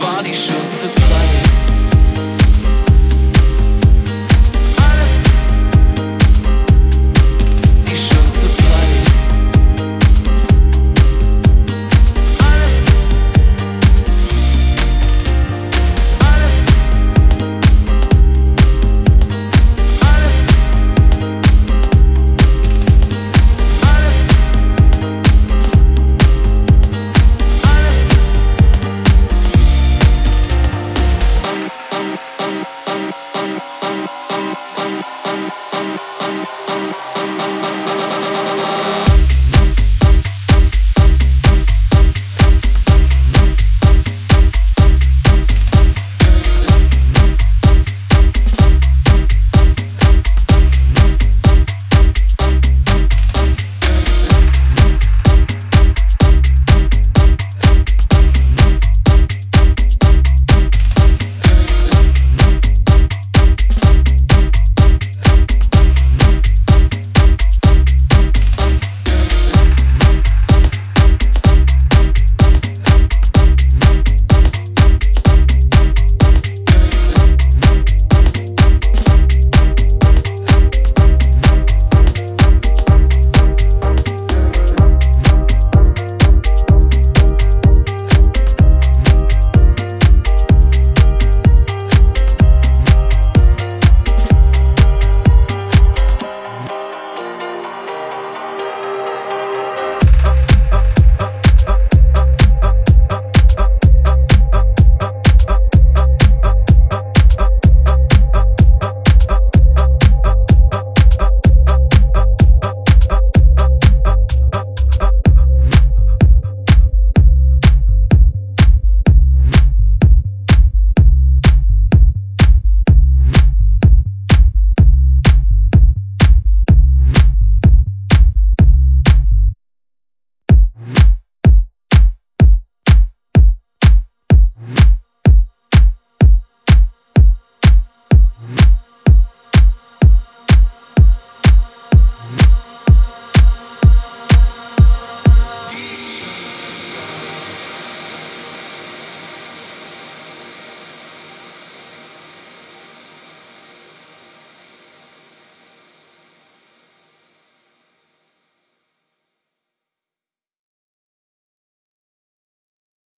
war die schönste Zeit. えっ?